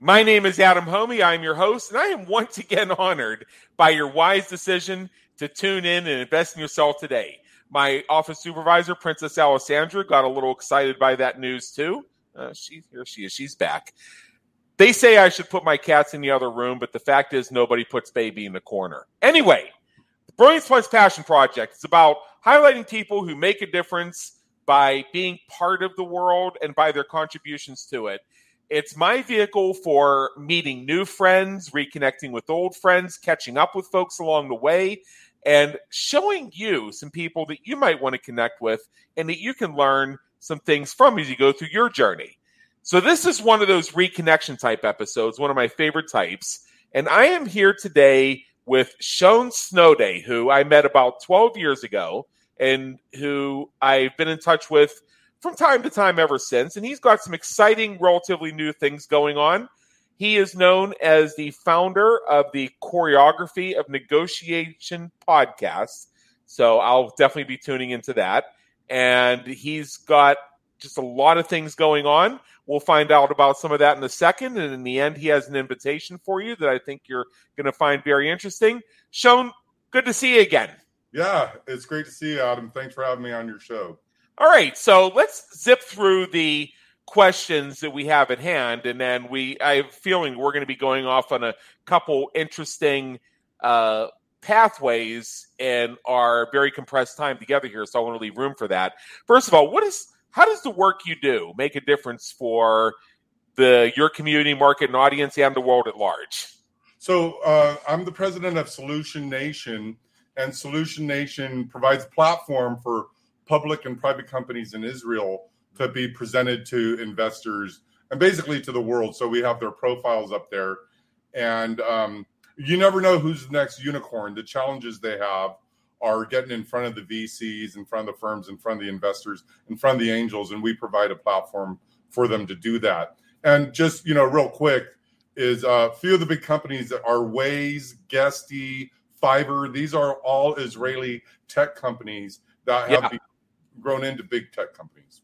My name is Adam Hommey. I'm your host, and I am once again honored by your wise decision to tune in and invest in yourself today. My office supervisor, Princess Alessandra, got a little excited by that news too. Uh, she here she is. She's back. They say I should put my cats in the other room, but the fact is nobody puts baby in the corner. Anyway, the Brilliance Plus Passion Project is about highlighting people who make a difference by being part of the world and by their contributions to it. It's my vehicle for meeting new friends, reconnecting with old friends, catching up with folks along the way, and showing you some people that you might want to connect with and that you can learn some things from as you go through your journey. So, this is one of those reconnection type episodes, one of my favorite types. And I am here today with Shoan Snoday, who I met about 12 years ago and who I've been in touch with from time to time ever since. And he's got some exciting, relatively new things going on. He is known as the founder of the Choreography of Negotiation podcast. So I'll definitely be tuning into that. And he's got just a lot of things going on. We'll find out about some of that in a second. And in the end, he has an invitation for you that I think you're going to find very interesting. Shoan, good to see you again. Yeah, it's great to see you, Adam. Thanks for having me on your show. All right, so let's zip through the questions that we have at hand, and then we. I have a feeling we're going to be going off on a couple interesting uh, pathways in our very compressed time together here. So I want to leave room for that. First of all, what is how does the work you do make a difference for the your community, market, and audience, and the world at large? So uh, I'm the president of Solution Nation, and Solution Nation provides a platform for public and private companies in Israel to be presented to investors and basically to the world. So we have their profiles up there, and um, you never know who's the next unicorn. The challenges they have are getting in front of the VCs, in front of the firms, in front of the investors, in front of the angels, and we provide a platform for them to do that. And just you know, real quick, is a uh, few of the big companies that are Waze, Guesty, Fiverr. These are all Israeli tech companies that have yeah grown into big tech companies.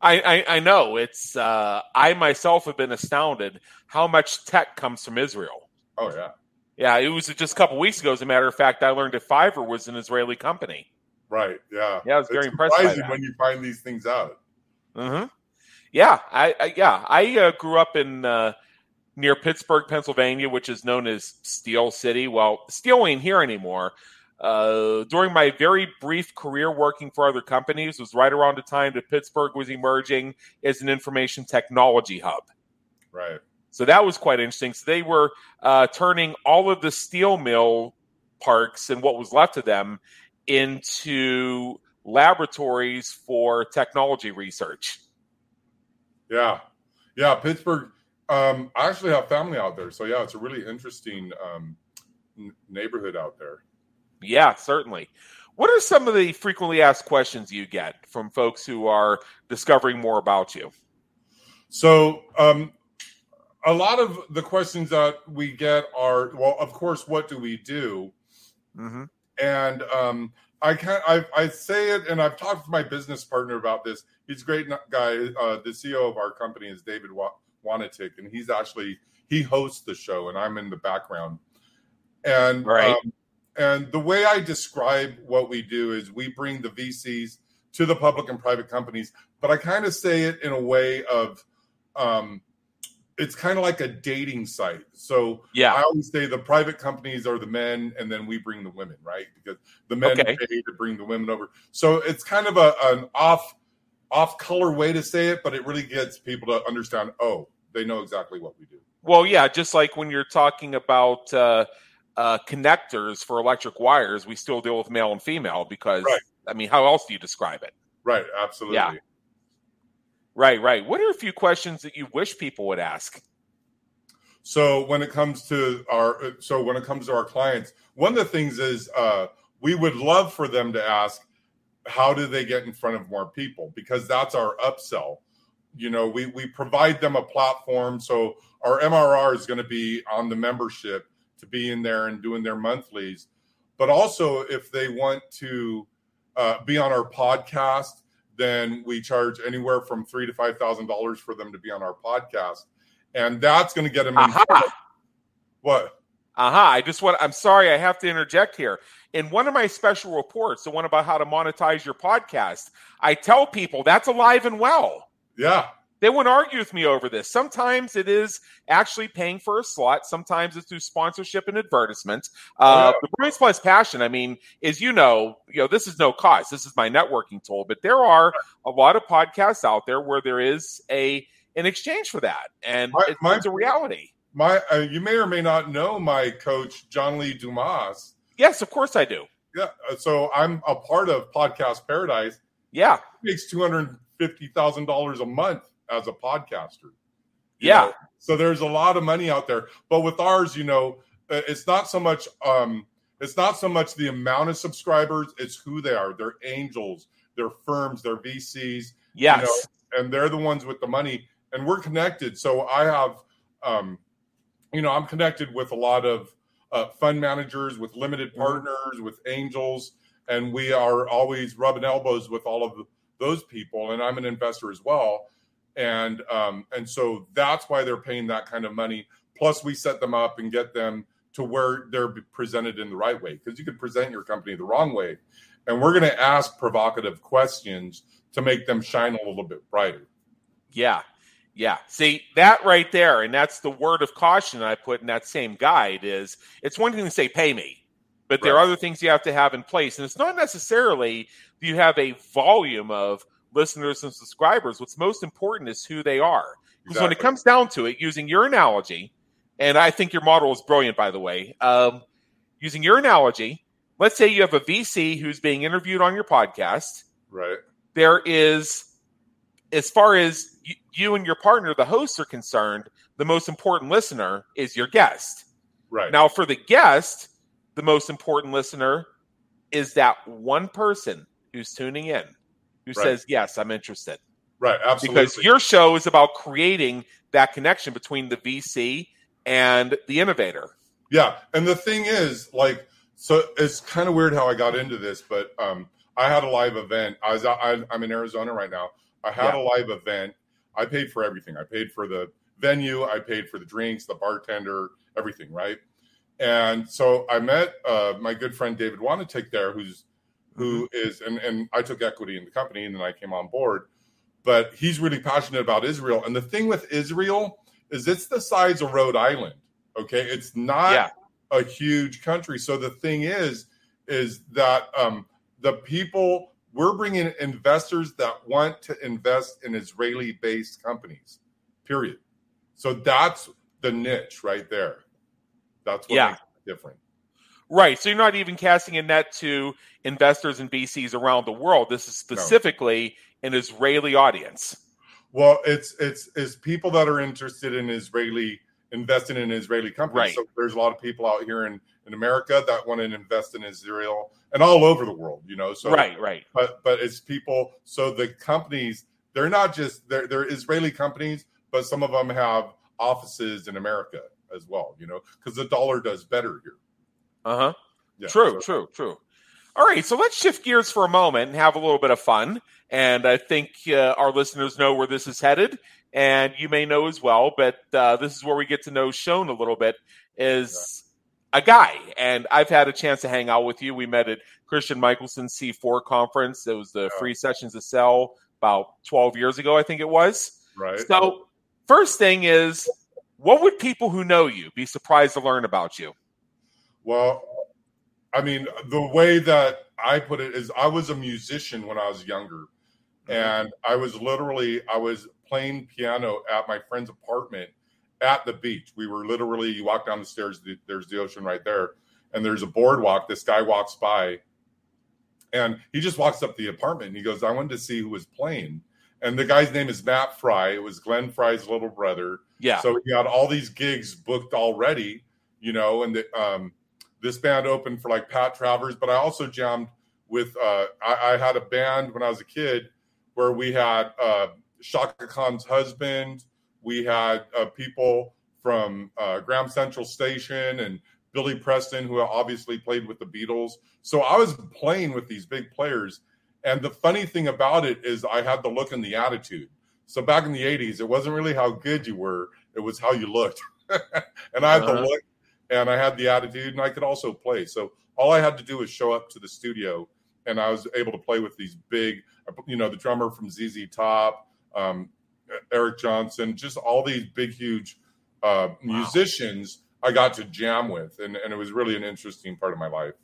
I, I, I know it's. Uh, I myself have been astounded how much tech comes from Israel. Oh yeah, yeah. It was just a couple weeks ago. As a matter of fact, I learned that Fiverr was an Israeli company. Right. Yeah. Yeah, I was very impressed. Surprising when you find these things out. Mm-hmm. Yeah. I, I yeah. I uh, grew up in uh, near Pittsburgh, Pennsylvania, which is known as Steel City. Well, steel ain't here anymore. Uh, during my very brief career working for other companies was right around the time that Pittsburgh was emerging as an information technology hub. Right. So that was quite interesting. So they were uh, turning all of the steel mill parks and what was left of them into laboratories for technology research. Yeah. Yeah. Pittsburgh. Um, I actually have family out there. So, yeah, it's a really interesting um, n- neighborhood out there. Yeah, certainly. What are some of the frequently asked questions you get from folks who are discovering more about you? So, um, a lot of the questions that we get are well, of course, what do we do? Mm-hmm. And um, I can't. I, I say it, and I've talked to my business partner about this. He's a great guy. Uh, the CEO of our company is David Wanatik, and he's actually he hosts the show, and I'm in the background. And right. Um, and the way I describe what we do is we bring the VCs to the public and private companies, but I kind of say it in a way of um, it's kind of like a dating site. So yeah, I always say the private companies are the men, and then we bring the women, right? Because the men okay. pay to bring the women over. So it's kind of a an off off color way to say it, but it really gets people to understand. Oh, they know exactly what we do. Well, yeah, just like when you're talking about uh, uh, connectors for electric wires, we still deal with male and female because right. I mean, how else do you describe it? Right. Absolutely. Yeah. Right, right. What are a few questions that you wish people would ask? So when it comes to our so when it comes to our clients, one of the things is uh, we would love for them to ask, how do they get in front of more people? Because that's our upsell. You know, we we provide them a platform. So our MRR is going to be on the membership to be in there and doing their monthlies. But also, if they want to uh, be on our podcast then we charge anywhere from three to five thousand dollars for them to be on our podcast, and that's going to get them. Aha. What? Aha! Uh-huh. I just want. I'm sorry, I have to interject here. In one of my special reports, the one about how to monetize your podcast, I tell people that's alive and well. Yeah, they wouldn't argue with me over this. Sometimes it is actually paying for a slot. Sometimes it's through sponsorship and advertisements. Uh, yeah. The Brilliance Plus Passion, I mean, as you know, you know, this is no cost. This is my networking tool. But there are a lot of podcasts out there where there is a an exchange for that, and my, it, my, it's a reality. My, uh, you may or may not know my coach, John Lee Dumas. Yes, of course I do. Yeah, uh, so I'm a part of Podcast Paradise. Yeah, he makes two hundred fifty thousand dollars a month as a podcaster. Yeah. Know? So there's a lot of money out there, but with ours, you know, uh, it's not so much um it's not so much the amount of subscribers, it's who they are. They're angels, they're firms, they're VCs. Yes. You know, and they're the ones with the money and we're connected. So I have um you know, I'm connected with a lot of uh, fund managers, with limited mm-hmm. partners, with angels, and we are always rubbing elbows with all of those people. And I'm an investor as well and um, and so that's why they're paying that kind of money. Plus, we set them up and get them to where they're presented in the right way because you can present your company the wrong way, and we're going to ask provocative questions to make them shine a little bit brighter. Yeah, yeah. See that right there, and that's the word of caution I put in that same guide. Is it's one thing to say pay me, but there right. are other things you have to have in place, and it's not necessarily you have a volume of listeners and subscribers. What's most important is who they are. Because exactly. when it comes down to it, using your analogy, and I think your model is brilliant, by the way, um, using your analogy, let's say you have a VC who's being interviewed on your podcast. Right. There is, as far as you and your partner, the hosts, are concerned, the most important listener is your guest. Right. Now, for the guest, the most important listener is that one person who's tuning in who right. says, Yes, I'm interested. Right, absolutely. Because your show is about creating that connection between the VC and the innovator. Yeah. And the thing is, like, so it's kind of weird how I got into this, but um, I had a live event. I was I, am in Arizona right now. I had yeah. a live event. I paid for everything. I paid for the venue. I paid for the drinks, the bartender, everything. Right. And so I met uh, my good friend David Wanatik there, who's who mm-hmm. is and and I took equity in the company and then I came on board. But he's really passionate about Israel. And the thing with Israel is it's the size of Rhode Island. Okay. It's not yeah. a huge country. So the thing is, is that um, the people we're bringing investors that want to invest in Israeli based companies, period. So that's the niche right there. That's what yeah. makes it different. Right. So you're not even casting a net to investors and VCs around the world. This is specifically no. an Israeli audience. Well, it's it's it's people that are interested in Israeli investing in Israeli companies. Right. So there's a lot of people out here in, in America that want to invest in Israel and all over the world, you know. So right, right. But but it's people. So the companies, they're not just they're they're Israeli companies, but some of them have offices in America as well, you know, because the dollar does better here. Uh huh. Yeah, true, so. true, true. All right, so let's shift gears for a moment and have a little bit of fun. And I think uh, our listeners know where this is headed, and you may know as well. But uh, this is where we get to know Shoan a little bit. Is a guy, and I've had a chance to hang out with you. We met at Christian Mickelsen C4 conference. It was the free sessions to sell about 12 years ago, I think it was. Right. So, first thing is, what would people who know you be surprised to learn about you? Well, I mean, the way that I put it is I was a musician when I was younger. Mm-hmm. And I was literally I was playing piano at my friend's apartment at the beach. We were literally you walk down the stairs, there's the ocean right there, and there's a boardwalk. This guy walks by, and he just walks up the apartment and he goes, "I wanted to see who was playing." And the guy's name is Matt Frey. It was Glenn Frey's little brother. Yeah. So he had all these gigs booked already, you know, and the, um, this band opened for like Pat Travers, but I also jammed with. Uh, I, I had a band when I was a kid where we had uh, Chaka Khan's husband, we had uh, people from uh, Graham Central Station and Billy Preston, who obviously played with the Beatles. So I was playing with these big players. And the funny thing about it is, I had the look and the attitude. So back in the 80s, it wasn't really how good you were, it was how you looked. and I had uh-huh. the look and I had the attitude, and I could also play. So all I had to do was show up to the studio, and I was able to play with these big, you know, the drummer from ZZ Top, um, Eric Johnson, just all these big, huge uh, musicians. I got to jam with, and, and it was really an interesting part of my life.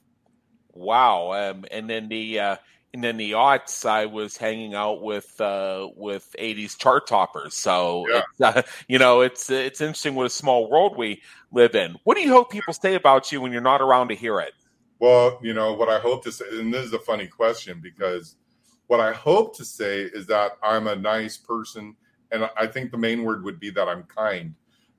Wow! Um, and then the uh, and then the aughts, I was hanging out with uh, with '80s chart toppers. So yeah. it's, uh, you know, it's it's interesting what a small world we live in. What do you hope people say about you when you're not around to hear it? Well, you know what I hope to say, and this is a funny question because what I hope to say is that I'm a nice person. And I think the main word would be that I'm kind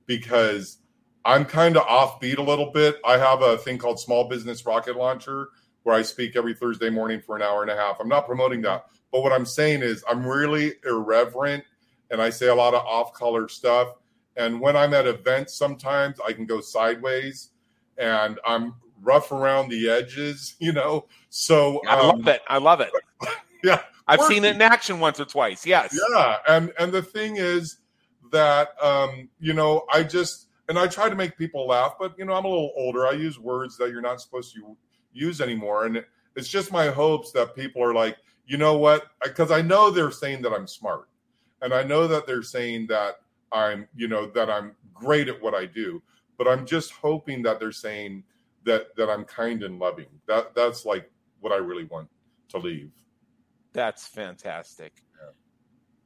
because I'm kind of offbeat a little bit. I have a thing called Small Business Rocket Launcher where I speak every Thursday morning for an hour and a half. I'm not promoting that. But what I'm saying is I'm really irreverent and I say a lot of off color stuff. And when I'm at events, sometimes I can go sideways and I'm rough around the edges, you know. So I um, love it. I love it. yeah, I've seen it in action once or twice. Yes. Yeah, and and the thing is that um, you know I just and I try to make people laugh, but you know I'm a little older. I use words that you're not supposed to use anymore, and it's just my hopes that people are like, you know what? Because I know they're saying that I'm smart, and I know that they're saying that I'm you know that I'm great at what I do, but I'm just hoping that they're saying that that I'm kind and loving. That that's like what I really want to leave. That's fantastic. Yeah.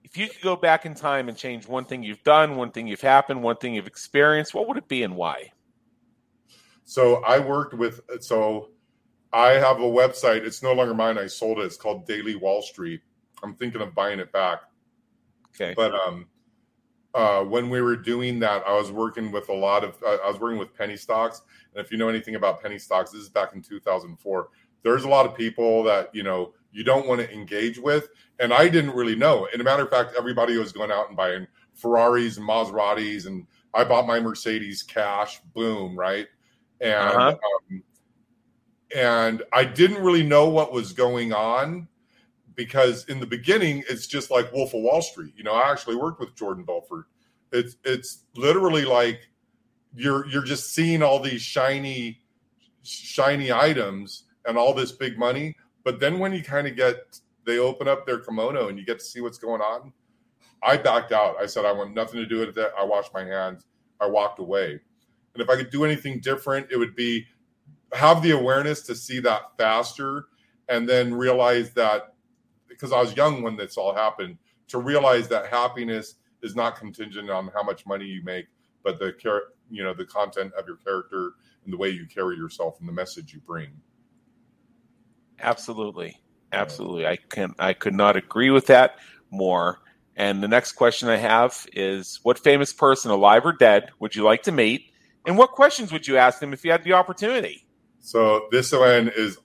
If you could go back in time and change one thing you've done, one thing you've happened, one thing you've experienced, what would it be and why? So I worked with so I have a website. It's no longer mine. I sold it. It's called Daily Wall Street. I'm thinking of buying it back. Okay. But um uh, when we were doing that, I was working with a lot of, uh, I was working with penny stocks. And if you know anything about penny stocks, this is back in 2004. There's a lot of people that, you know, you don't want to engage with. And I didn't really know. And a matter of fact, everybody was going out and buying Ferraris and Maseratis. And I bought my Mercedes cash, boom, right? And, uh-huh. um, and I didn't really know what was going on because in the beginning it's just like Wolf of Wall Street. You know, I actually worked with Jordan Belfort. It's it's literally like you're you're just seeing all these shiny shiny items and all this big money, but then when you kind of get they open up their kimono and you get to see what's going on, I backed out. I said I want nothing to do with that. I washed my hands. I walked away. And if I could do anything different, it would be have the awareness to see that faster and then realize that because I was young when this all happened, to realize that happiness is not contingent on how much money you make, but the care, you know, the content of your character and the way you carry yourself and the message you bring. Absolutely, absolutely. I can I could not agree with that more. And the next question I have is, what famous person, alive or dead, would you like to meet? And what questions would you ask them if you had the opportunity? So this one is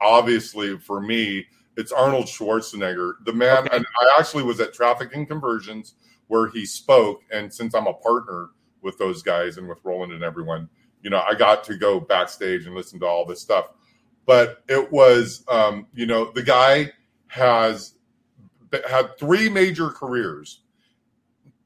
obviously for me it's Arnold Schwarzenegger, the man. Okay. And I actually was at Traffic and Conversions where he spoke. And since I'm a partner with those guys and with Roland and everyone, you know, I got to go backstage and listen to all this stuff. but it was um, you know the guy has had three major careers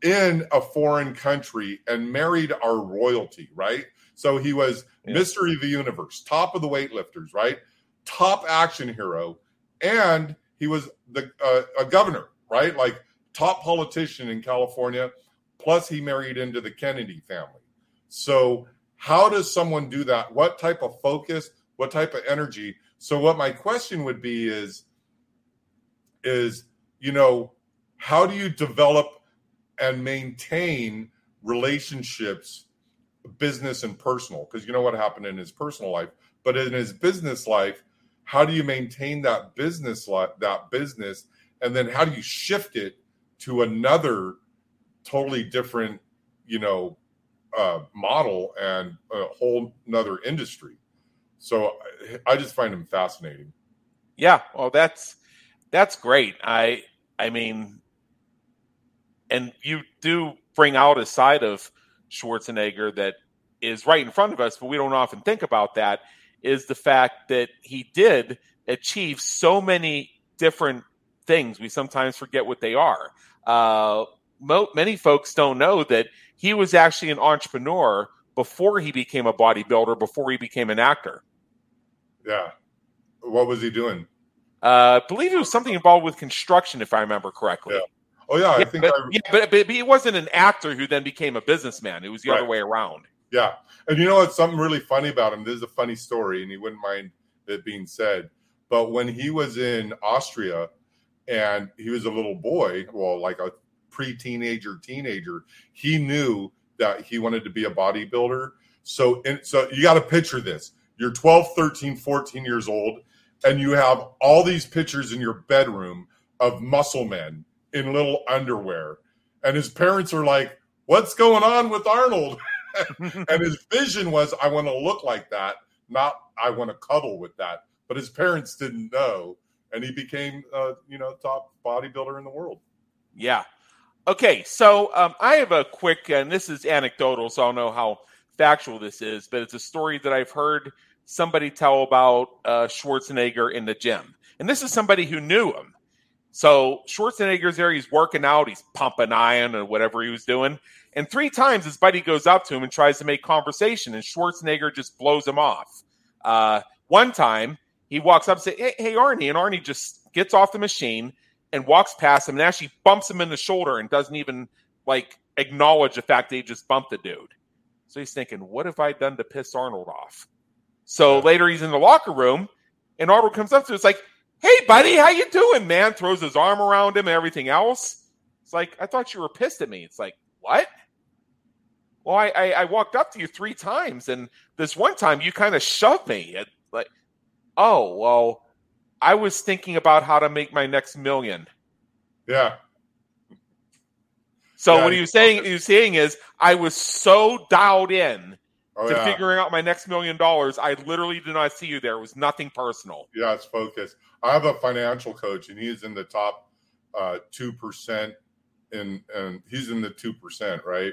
in a foreign country and married our royalty, right? So he was yeah. mystery of the universe, top of the weightlifters, right? Top action hero, and he was the uh, a governor, right? Like top politician in California. Plus, he married into the Kennedy family. So, how does someone do that? What type of focus? What type of energy? So, what my question would be is, is you know, how do you develop and maintain relationships, business and personal? Because you know what happened in his personal life, but in his business life, how do you maintain that business life, that business, and then how do you shift it to another totally different, you know, uh, model and a whole another industry? So I just find him fascinating. Yeah, well, that's that's great. I I mean, and you do bring out a side of Schwarzenegger that is right in front of us, but we don't often think about that. Is the fact that he did achieve so many different things. We sometimes forget what they are. Uh, mo- many folks don't know that he was actually an entrepreneur before he became a bodybuilder, before he became an actor. Yeah. What was he doing? Uh, I believe it was something involved with construction, if I remember correctly. Yeah. Oh yeah, I yeah, think. But, I... yeah, but, but, he wasn't an actor who then became a businessman. It was the right. other way around. Yeah, and you know what's something really funny about him? This is a funny story, and he wouldn't mind it being said. But when he was in Austria, and he was a little boy, well, like a pre-teenager, teenager, he knew that he wanted to be a bodybuilder. So, and so you got to picture this: you're 12, 13, 14 years old and you have all these pictures in your bedroom of muscle men in little underwear. And his parents are like, What's going on with Arnold? and his vision was, I want to look like that, not I want to cuddle with that. But his parents didn't know. And he became, uh, you know, top bodybuilder in the world. Yeah. Okay. So um, I have a quick, and this is anecdotal, so I don't know how factual this is, but it's a story that I've heard somebody tell about uh, Schwarzenegger in the gym. And this is somebody who knew him. So Schwarzenegger's there, he's working out, he's pumping iron or whatever he was doing. And three times his buddy goes up to him and tries to make conversation, and Schwarzenegger just blows him off. Uh, one time he walks up and says, hey, hey, Arnie. And Arnie just gets off the machine and walks past him and actually bumps him in the shoulder and doesn't even like acknowledge the fact that he just bumped the dude. So he's thinking, what have I done to piss Arnold off? So later he's in the locker room, and Arnold comes up to him. It's like, "Hey, buddy, how you doing, man?" Throws his arm around him and everything else. It's like, "I thought you were pissed at me." It's like, "What?" Well, I, I, I walked up to you three times, and this one time you kind of shoved me. It, like, oh well, I was thinking about how to make my next million. Yeah. So yeah, what he was saying, he was saying is, I was so dialed in oh, to yeah. figuring out my next million dollars. I literally did not see you there. It was nothing personal. Yeah, it's focused. I have a financial coach, and he's in the top uh, two percent, and and he's in the two percent, right?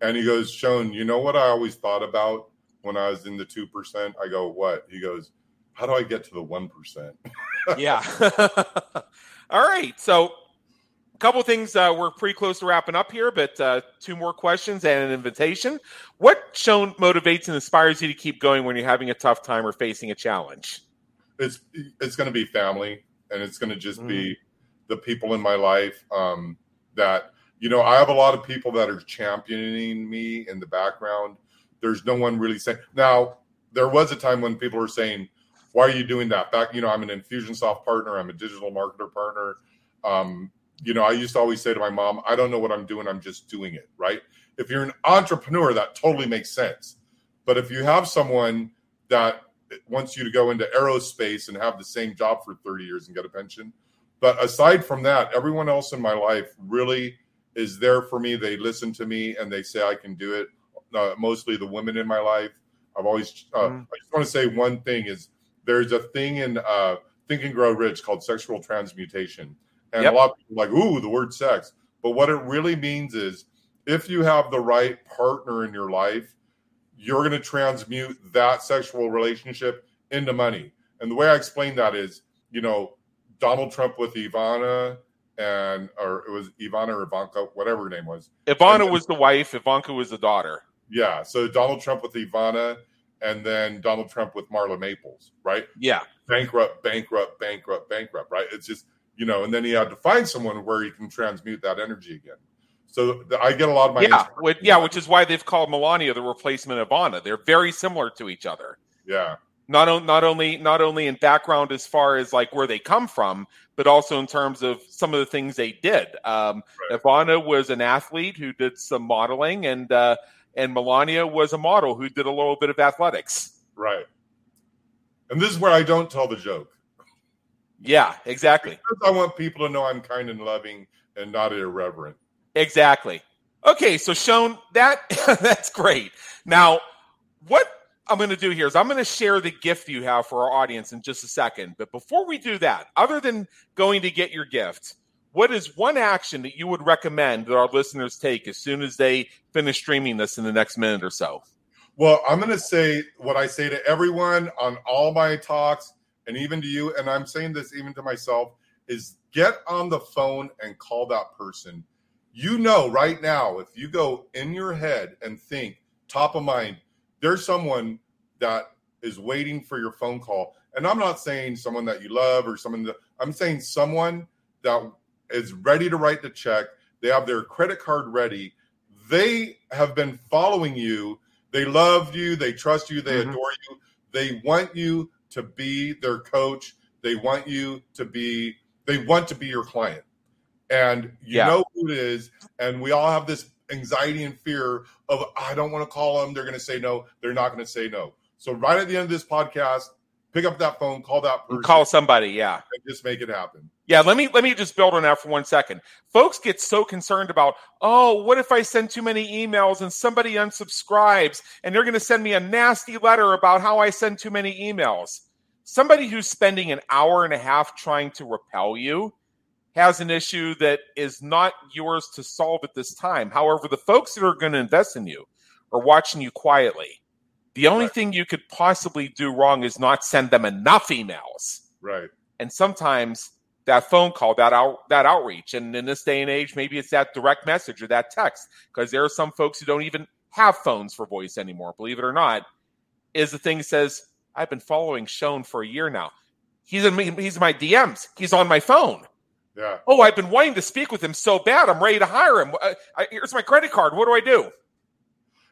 And he goes, Shoan, you know what I always thought about when I was in the two percent? I go, what? He goes, how do I get to the one percent? yeah. All right. So a couple things uh, we're pretty close to wrapping up here, but uh, two more questions and an invitation. What Shoan motivates and inspires you to keep going when you're having a tough time or facing a challenge? It's it's going to be family, and it's going to just mm. be the people in my life um, that you know. I have a lot of people that are championing me in the background. There's no one really saying now. There was a time when people were saying, "Why are you doing that?" Back, you know, I'm an Infusionsoft partner. I'm a digital marketer partner. Um, you know, I used to always say to my mom, I don't know what I'm doing, I'm just doing it, right? If you're an entrepreneur, that totally makes sense. But if you have someone that wants you to go into aerospace and have the same job for 30 years and get a pension, but aside from that, everyone else in my life really is there for me. They listen to me and they say I can do it. Uh, mostly the women in my life. I've always. Uh, mm. I just want to say one thing is there's a thing in uh, Think and Grow Rich called sexual transmutation and yep. a lot of people like, ooh, the word sex. But what it really means is if you have the right partner in your life, you're going to transmute that sexual relationship into money. And the way I explain that is, you know, Donald Trump with Ivana and or it was Ivana or Ivanka, whatever her name was. Ivana then, was the wife, Ivanka was the daughter. Yeah. So Donald Trump with Ivana and then Donald Trump with Marla Maples, right? Yeah. Bankrupt, bankrupt, bankrupt, bankrupt, right? It's just, you know, and then he had to find someone where he can transmute that energy again. So I get a lot of my yeah, which, yeah, which is why they've called Melania the replacement of Ivana. They're very similar to each other. Yeah, not not only not only in background as far as like where they come from, but also in terms of some of the things they did. Um, right. Ivana was an athlete who did some modeling, and uh, and Melania was a model who did a little bit of athletics. Right. And this is where I don't tell the joke. Yeah, exactly. Because I want people to know I'm kind and loving and not irreverent. Exactly. Okay, so Shoan, that that's great. Now, what I'm going to do here is I'm going to share the gift you have for our audience in just a second. But before we do that, other than going to get your gift, what is one action that you would recommend that our listeners take as soon as they finish streaming this in the next minute or so? Well, I'm going to say what I say to everyone on all my talks and even to you, and I'm saying this even to myself, is get on the phone and call that person you know right now if you go in your head and think top of mind there's someone that is waiting for your phone call. And i'm not saying someone that you love or someone that i'm saying someone that is ready to write the check. They have their credit card ready. They have been following you. They love you. They trust you. They mm-hmm. adore you. They want you to be their coach. They want you to be they want to be your client and you yeah. know who it is. And we all have this anxiety and fear of I don't want to call them. They're going to say no. They're not going to say no. So right at the end of this podcast, pick up that phone, call that person, call somebody, yeah, and just make it happen. Yeah, let me let me just build on that for one second. Folks get so concerned about, oh, what if I send too many emails and somebody unsubscribes and they're going to send me a nasty letter about how I send too many emails. Somebody who's spending an hour and a half trying to repel you has an issue that is not yours to solve at this time. However, the folks that are going to invest in you are watching you quietly. The only right. thing you could possibly do wrong is not send them enough emails. Right. And sometimes that phone call, that out that outreach, and in this day and age, maybe it's that direct message or that text, because there are some folks who don't even have phones for voice anymore. Believe it or not, is the thing that says, "I've been following Shoan for a year now. He's in he's in my DMs. He's on my phone." Yeah. Oh, I've been wanting to speak with him so bad. I'm ready to hire him. I, I, here's my credit card. What do I do?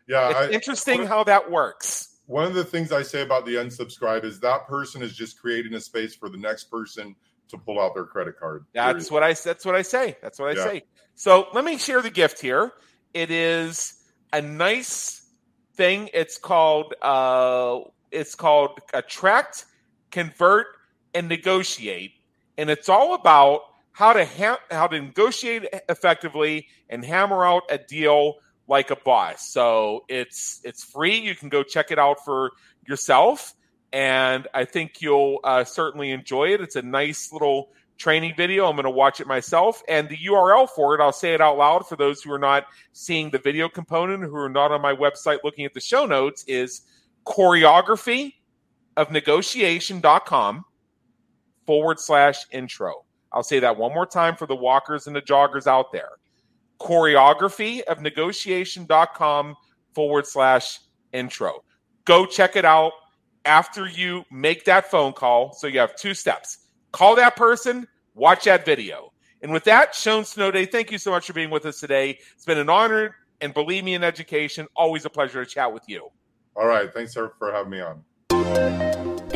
Yeah. It's I, interesting how that works. One of the things I say about the unsubscribe is that person is just creating a space for the next person to pull out their credit card. That's what I. That's what I say. That's what I yeah. say. So let me share the gift here. It is a nice thing. It's called. Uh, it's called attract, convert, and negotiate, and it's all about how to ha- how to negotiate effectively and hammer out a deal like a boss. So it's it's free. You can go check it out for yourself, and I think you'll uh, certainly enjoy it. It's a nice little training video. I'm going to watch it myself, and the URL for it, I'll say it out loud for those who are not seeing the video component, who are not on my website looking at the show notes, is choreography of negotiation.com forward slash intro. I'll say that one more time for the walkers and the joggers out there. Choreography of negotiation.com forward slash intro. Go check it out after you make that phone call. So you have two steps call that person, watch that video. And with that, Shoan Snoday, thank you so much for being with us today. It's been an honor, and believe me, in education, always a pleasure to chat with you. All right. Thanks, sir, for having me on.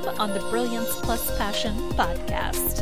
time on the Brilliance Plus Passion podcast.